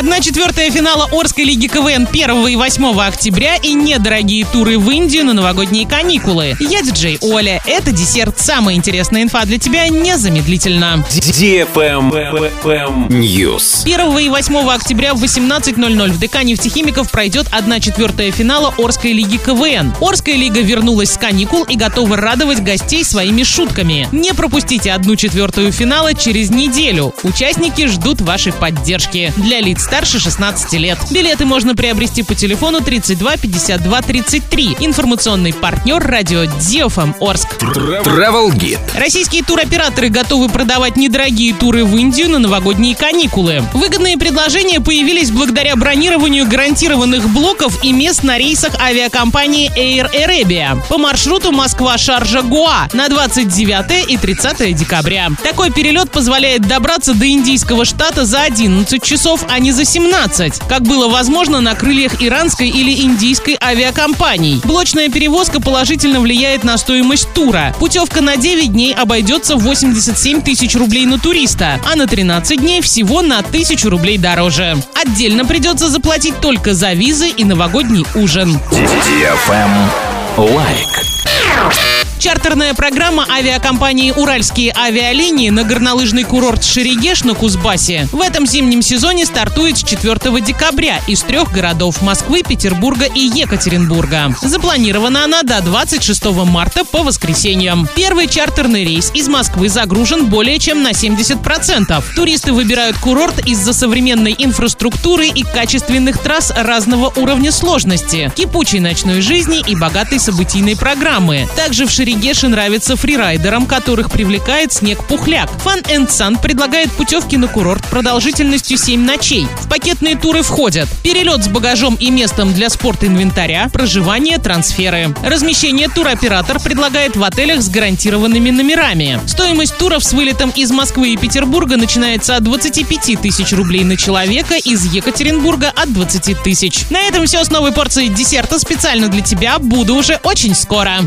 Одна четвертая финала Орской лиги КВН 1 и 8 октября и недорогие туры в Индию на новогодние каникулы. Я диджей Оля. Это десерт. Самая интересная инфа для тебя незамедлительно. News. 1 и 8 октября в 18.00 в ДК нефтехимиков пройдет 1 четвертая финала Орской лиги КВН. Орская лига вернулась с каникул и готова радовать гостей своими шутками. Не пропустите 1 четвертую финала через неделю. Участники ждут вашей поддержки. Для лиц старше 16 лет. Билеты можно приобрести по телефону 32 52 33. Информационный партнер радио Диофам Орск. Travel Guide. Российские туроператоры готовы продавать недорогие туры в Индию на новогодние каникулы. Выгодные предложения появились благодаря бронированию гарантированных блоков и мест на рейсах авиакомпании Air Arabia по маршруту Москва-Шаржа-Гоа на 29 и 30 декабря. Такой перелет позволяет добраться до индийского штата за 11 часов, а не за 17, как было возможно на крыльях иранской или индийской авиакомпаний. Блочная перевозка положительно влияет на стоимость тура. Путевка на 9 дней обойдется в 87 тысяч рублей на туриста, а на 13 дней всего на 1000 рублей дороже. Отдельно придется заплатить только за визы и новогодний ужин. Лайк. Чартерная программа авиакомпании «Уральские авиалинии» на горнолыжный курорт Шерегеш на Кузбассе в этом зимнем сезоне стартует с 4 декабря из трех городов – Москвы, Петербурга и Екатеринбурга. Запланирована она до 26 марта по воскресеньям. Первый чартерный рейс из Москвы загружен более чем на 70%. Туристы выбирают курорт из-за современной инфраструктуры и качественных трасс разного уровня сложности, кипучей ночной жизни и богатой событийной программы. Также в Шерегеше нравится фрирайдерам, которых привлекает снег-пухляк. Fun and Sun предлагает путевки на курорт продолжительностью 7 ночей. В пакетные туры входят перелет с багажом и местом для спорт-инвентаря, проживание, трансферы. Размещение туроператор предлагает в отелях с гарантированными номерами. Стоимость туров с вылетом из Москвы и Петербурга начинается от 25 тысяч рублей на человека, из Екатеринбурга от 20 тысяч. На этом все с новой порцией десерта специально для тебя. Буду уже очень скоро.